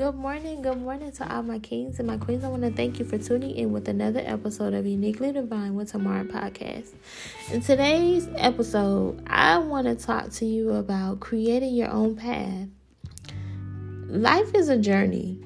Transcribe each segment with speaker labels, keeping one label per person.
Speaker 1: Good morning, good morning to all my kings and my queens. I want to thank you for tuning in with another episode of Uniquely Divine with Tamara podcast. In today's episode, I want to talk to you about creating your own path. Life is a journey,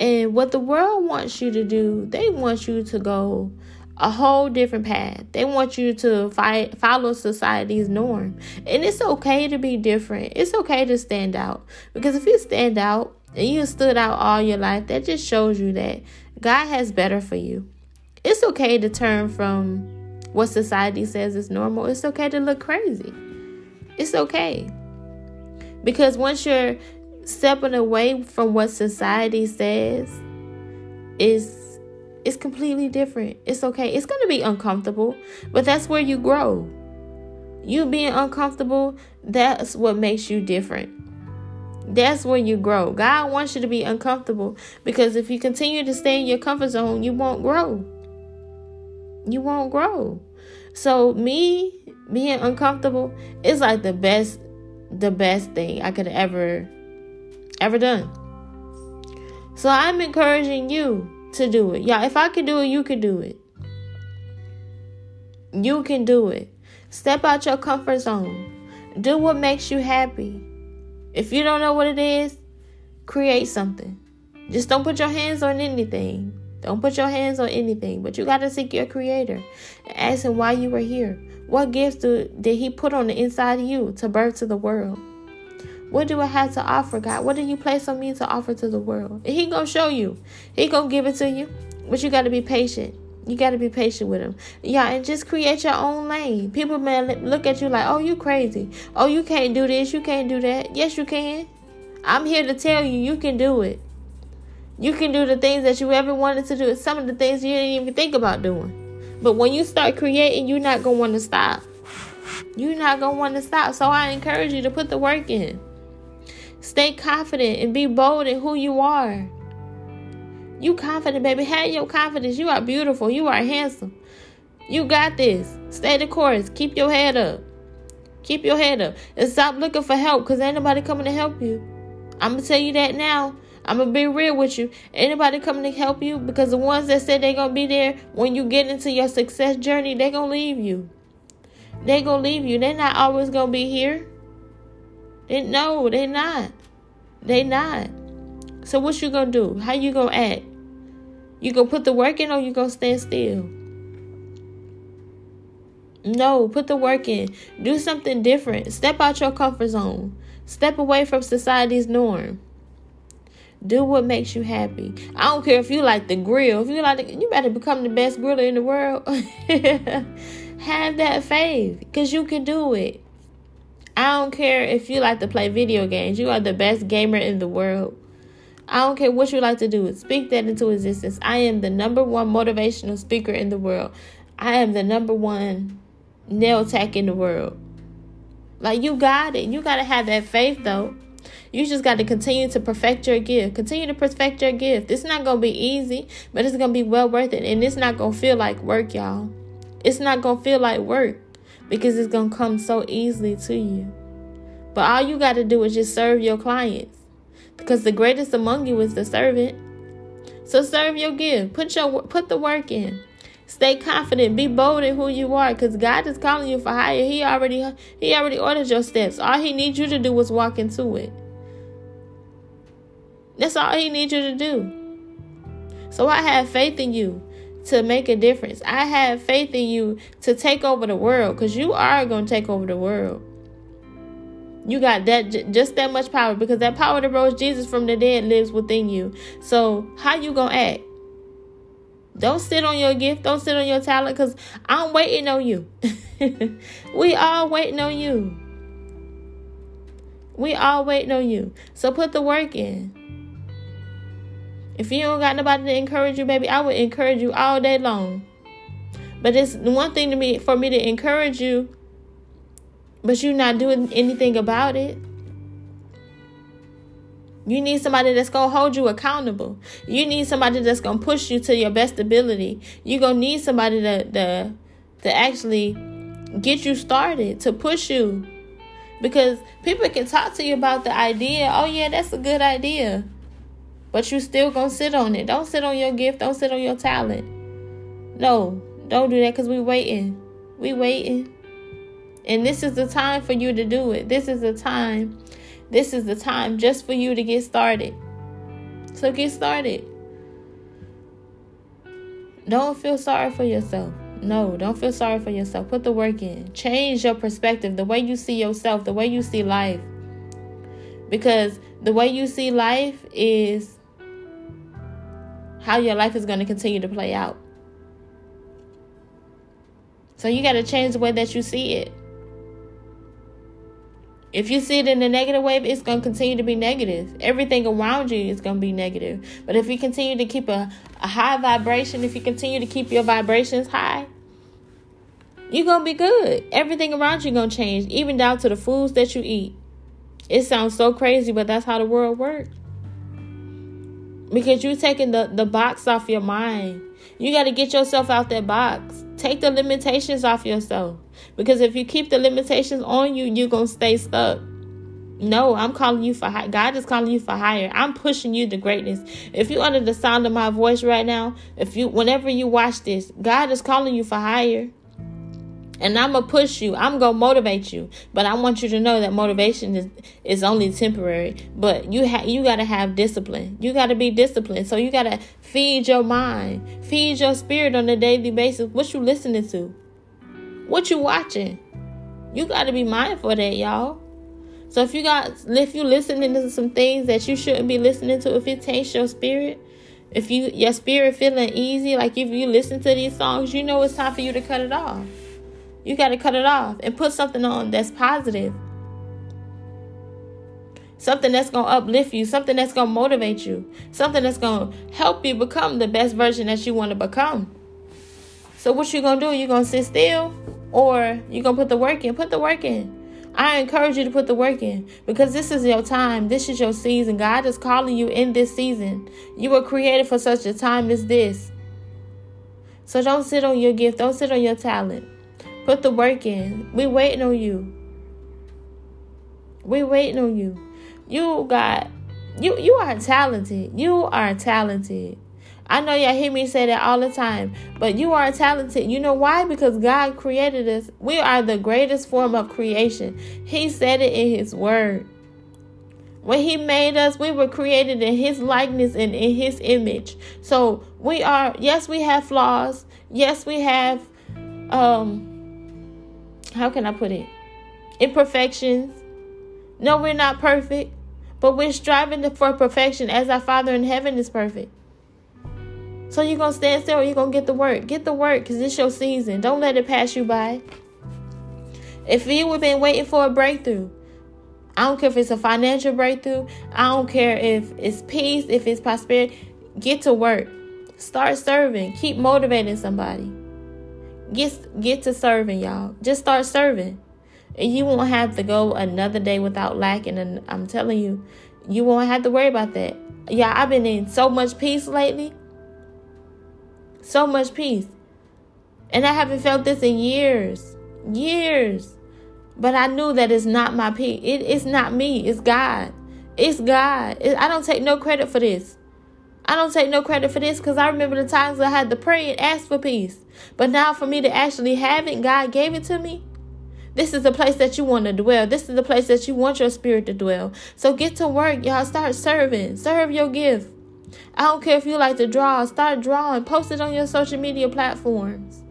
Speaker 1: and what the world wants you to do, they want you to go a whole different path. They want you to fight, follow society's norm. And it's okay to be different. It's okay to stand out. Because if you stand out and you stood out all your life, that just shows you that God has better for you. It's okay to turn from what society says is normal. It's okay to look crazy. It's okay. Because once you're stepping away from what society says is it's completely different. It's okay. It's going to be uncomfortable, but that's where you grow. You being uncomfortable, that's what makes you different. That's where you grow. God wants you to be uncomfortable because if you continue to stay in your comfort zone, you won't grow. You won't grow. So me being uncomfortable is like the best the best thing I could ever ever done. So I'm encouraging you to do it. Y'all, if I could do it, you can do it. You can do it. Step out your comfort zone. Do what makes you happy. If you don't know what it is, create something. Just don't put your hands on anything. Don't put your hands on anything, but you got to seek your creator ask him why you were here. What gifts do, did he put on the inside of you to birth to the world? What do I have to offer, God? What do you place on me to offer to the world? And he gonna show you. He gonna give it to you. But you gotta be patient. You gotta be patient with him. Yeah, and just create your own lane. People may look at you like, oh, you crazy. Oh, you can't do this. You can't do that. Yes, you can. I'm here to tell you, you can do it. You can do the things that you ever wanted to do. Some of the things you didn't even think about doing. But when you start creating, you're not gonna want to stop. You're not gonna want to stop. So I encourage you to put the work in. Stay confident and be bold in who you are. You confident, baby. Have your confidence. You are beautiful. You are handsome. You got this. Stay the course. Keep your head up. Keep your head up. And stop looking for help because ain't nobody coming to help you. I'm going to tell you that now. I'm going to be real with you. Anybody coming to help you because the ones that said they're going to be there when you get into your success journey, they're going to leave you. They're going to leave you. They're not always going to be here. They no, they not. They not. So what you gonna do? How you gonna act? You gonna put the work in or you gonna stand still? No, put the work in. Do something different. Step out your comfort zone. Step away from society's norm. Do what makes you happy. I don't care if you like the grill. If you like, the, you better become the best griller in the world. Have that faith, because you can do it. I don't care if you like to play video games. You are the best gamer in the world. I don't care what you like to do. Speak that into existence. I am the number one motivational speaker in the world. I am the number one nail tech in the world. Like you got it. You got to have that faith though. You just got to continue to perfect your gift. Continue to perfect your gift. It's not going to be easy, but it's going to be well worth it. And it's not going to feel like work, y'all. It's not going to feel like work because it's going to come so easily to you. But all you got to do is just serve your clients because the greatest among you is the servant. So serve your gift. Put your put the work in. Stay confident. Be bold in who you are because God is calling you for higher. He already he already ordered your steps. All he needs you to do is walk into it. That's all he needs you to do. So I have faith in you to make a difference. I have faith in you to take over the world because you are going to take over the world. You got that just that much power because that power that rose Jesus from the dead lives within you. So how you gonna act? Don't sit on your gift. Don't sit on your talent because I'm waiting on you. we all waiting on you. We all waiting on you. So put the work in. If you don't got nobody to encourage you, baby, I would encourage you all day long. But it's one thing to me for me to encourage you, but you're not doing anything about it. You need somebody that's gonna hold you accountable. You need somebody that's gonna push you to your best ability. You're gonna need somebody to, to, to actually get you started, to push you. Because people can talk to you about the idea. Oh yeah, that's a good idea. But you still gonna sit on it. Don't sit on your gift. Don't sit on your talent. No, don't do that because we waiting. We waiting. And this is the time for you to do it. This is the time. This is the time just for you to get started. So get started. Don't feel sorry for yourself. No, don't feel sorry for yourself. Put the work in. Change your perspective, the way you see yourself, the way you see life. Because the way you see life is how your life is going to continue to play out. So you got to change the way that you see it. If you see it in a negative way, it's going to continue to be negative. Everything around you is going to be negative. But if you continue to keep a, a high vibration, if you continue to keep your vibrations high, you're going to be good. Everything around you going to change, even down to the foods that you eat. It sounds so crazy, but that's how the world works. Because you're taking the, the box off your mind. You got to get yourself out that box. Take the limitations off yourself. Because if you keep the limitations on you, you're going to stay stuck. No, I'm calling you for high. God is calling you for higher. I'm pushing you to greatness. If you under the sound of my voice right now, if you whenever you watch this, God is calling you for higher. And I'm gonna push you. I'm gonna motivate you. But I want you to know that motivation is is only temporary. But you have you gotta have discipline. You gotta be disciplined. So you gotta feed your mind, feed your spirit on a daily basis. What you listening to? What you watching? You got to be mindful of that, y'all. So if you got if you listening to some things that you shouldn't be listening to, if it taints your spirit, if you your spirit feeling easy, like if you listen to these songs, you know it's time for you to cut it off. You got to cut it off and put something on that's positive. Something that's going to uplift you, something that's going to motivate you, something that's going to help you become the best version that you want to become. So what you going to do? You going to sit still? or you're going to put the work in. Put the work in. I encourage you to put the work in because this is your time. This is your season. God is calling you in this season. You were created for such a time as this. So don't sit on your gift. Don't sit on your talent. Put the work in. We waiting on you. We waiting on you. You got you you are talented. You are talented. I know y'all hear me say that all the time, but you are talented. You know why? Because God created us. We are the greatest form of creation. He said it in His Word. When He made us, we were created in His likeness and in His image. So we are, yes, we have flaws. Yes, we have, um, how can I put it? Imperfections. No, we're not perfect, but we're striving for perfection as our Father in heaven is perfect. So you're going to stand still or you're going to get the work. Get the work because it's your season. Don't let it pass you by. If you have been waiting for a breakthrough, I don't care if it's a financial breakthrough. I don't care if it's peace, if it's prosperity. Get to work. Start serving. Keep motivating somebody. Get get to serving, y'all. Just start serving. And you won't have to go another day without lacking. And I'm telling you, you won't have to worry about that. Yeah, I've been in so much peace lately. So much peace. And I haven't felt this in years. Years. But I knew that it's not my peace. It, it's not me. It's God. It's God. It, I don't take no credit for this. I don't take no credit for this because I remember the times I had to pray and ask for peace. But now for me to actually have it, God gave it to me. This is the place that you want to dwell. This is the place that you want your spirit to dwell. So get to work, y'all. Start serving. Serve your gift. I don't care if you like to draw, start drawing, post it on your social media platforms.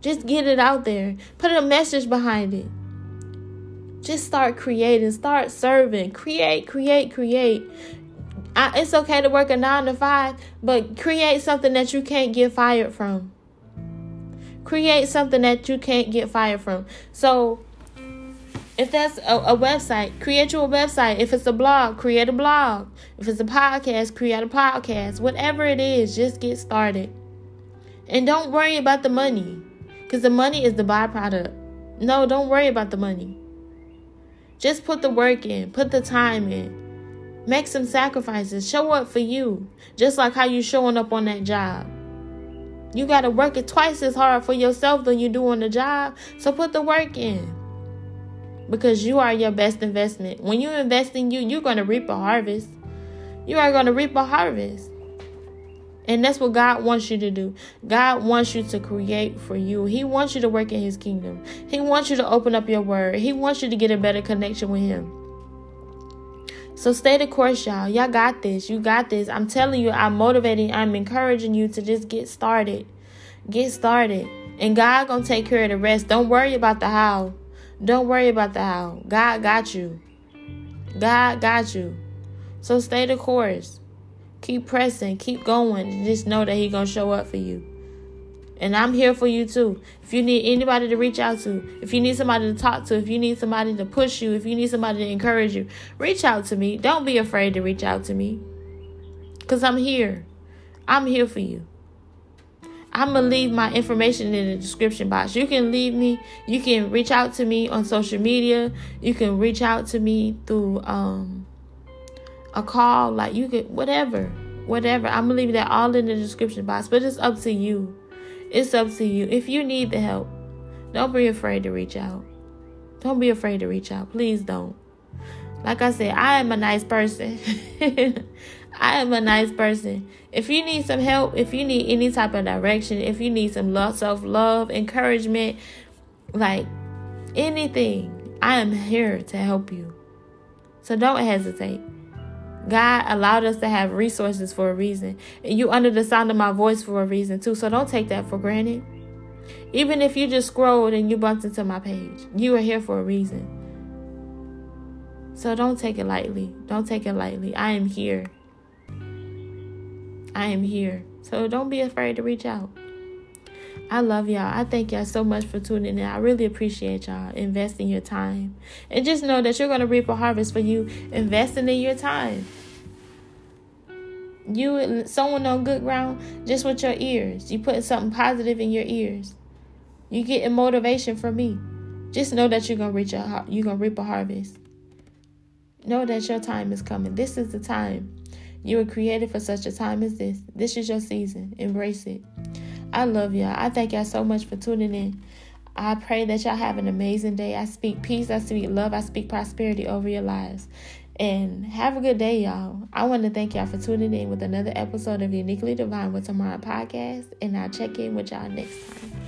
Speaker 1: Just get it out there, put a message behind it. Just start creating, start serving, create, create, create. I, it's okay to work a nine to five, but create something that you can't get fired from. Create something that you can't get fired from. So, if that's a, a, website, create your website. If it's a blog, create a blog. If it's a podcast, create a podcast. Whatever it is, just get started. And don't worry about the money because the money is the byproduct. No, don't worry about the money. Just put the work in, put the time in. Make some sacrifices. Show up for you, just like how you showing up on that job. You got to work it twice as hard for yourself than you do on the job. So put the work in because you are your best investment. When you invest in you, you're going to reap a harvest. you are going to reap a harvest. And that's what God wants you to do. God wants you to create for you. He wants you to work in His kingdom. He wants you to open up your word. He wants you to get a better connection with Him. So stay the course, y'all. Y'all got this. You got this. I'm telling you, I'm motivating, I'm encouraging you to just get started. Get started. And God gonna take care of the rest. Don't worry about the how. Don't worry about the how. God got you. God got you. So stay the course. Keep pressing, keep going. Just know that He gonna show up for you. And I'm here for you too. If you need anybody to reach out to, if you need somebody to talk to, if you need somebody to push you, if you need somebody to encourage you, reach out to me. Don't be afraid to reach out to me. Because I'm here. I'm here for you. I'm going to leave my information in the description box. You can leave me, you can reach out to me on social media. You can reach out to me through um a call, like you could whatever. Whatever. I'm gonna leave that all in the description box, but it's up to you. It's up to you. If you need the help, don't be afraid to reach out. Don't be afraid to reach out. Please don't. Like I said, I am a nice person. I am a nice person. If you need some help, if you need any type of direction, if you need some love, self love, encouragement, like anything, I am here to help you. So don't hesitate. God allowed us to have resources for a reason. And you under the sound of my voice for a reason too. So don't take that for granted. Even if you just scrolled and you bumped into my page, you are here for a reason. So don't take it lightly. Don't take it lightly. I am here. I am here. So don't be afraid to reach out. I love y'all. I thank y'all so much for tuning in. I really appreciate y'all investing your time. And just know that you're going to reap a harvest for you investing in your time. You someone on good ground just with your ears. You putting something positive in your ears. You getting motivation from me. Just know that you're gonna reach a you're gonna reap a harvest. Know that your time is coming. This is the time. You were created for such a time as this. This is your season. Embrace it. I love y'all. I thank y'all so much for tuning in. I pray that y'all have an amazing day. I speak peace, I speak love, I speak prosperity over your lives. And have a good day, y'all. I want to thank y'all for tuning in with another episode of Uniquely Divine with Tamara podcast. And I'll check in with y'all next time.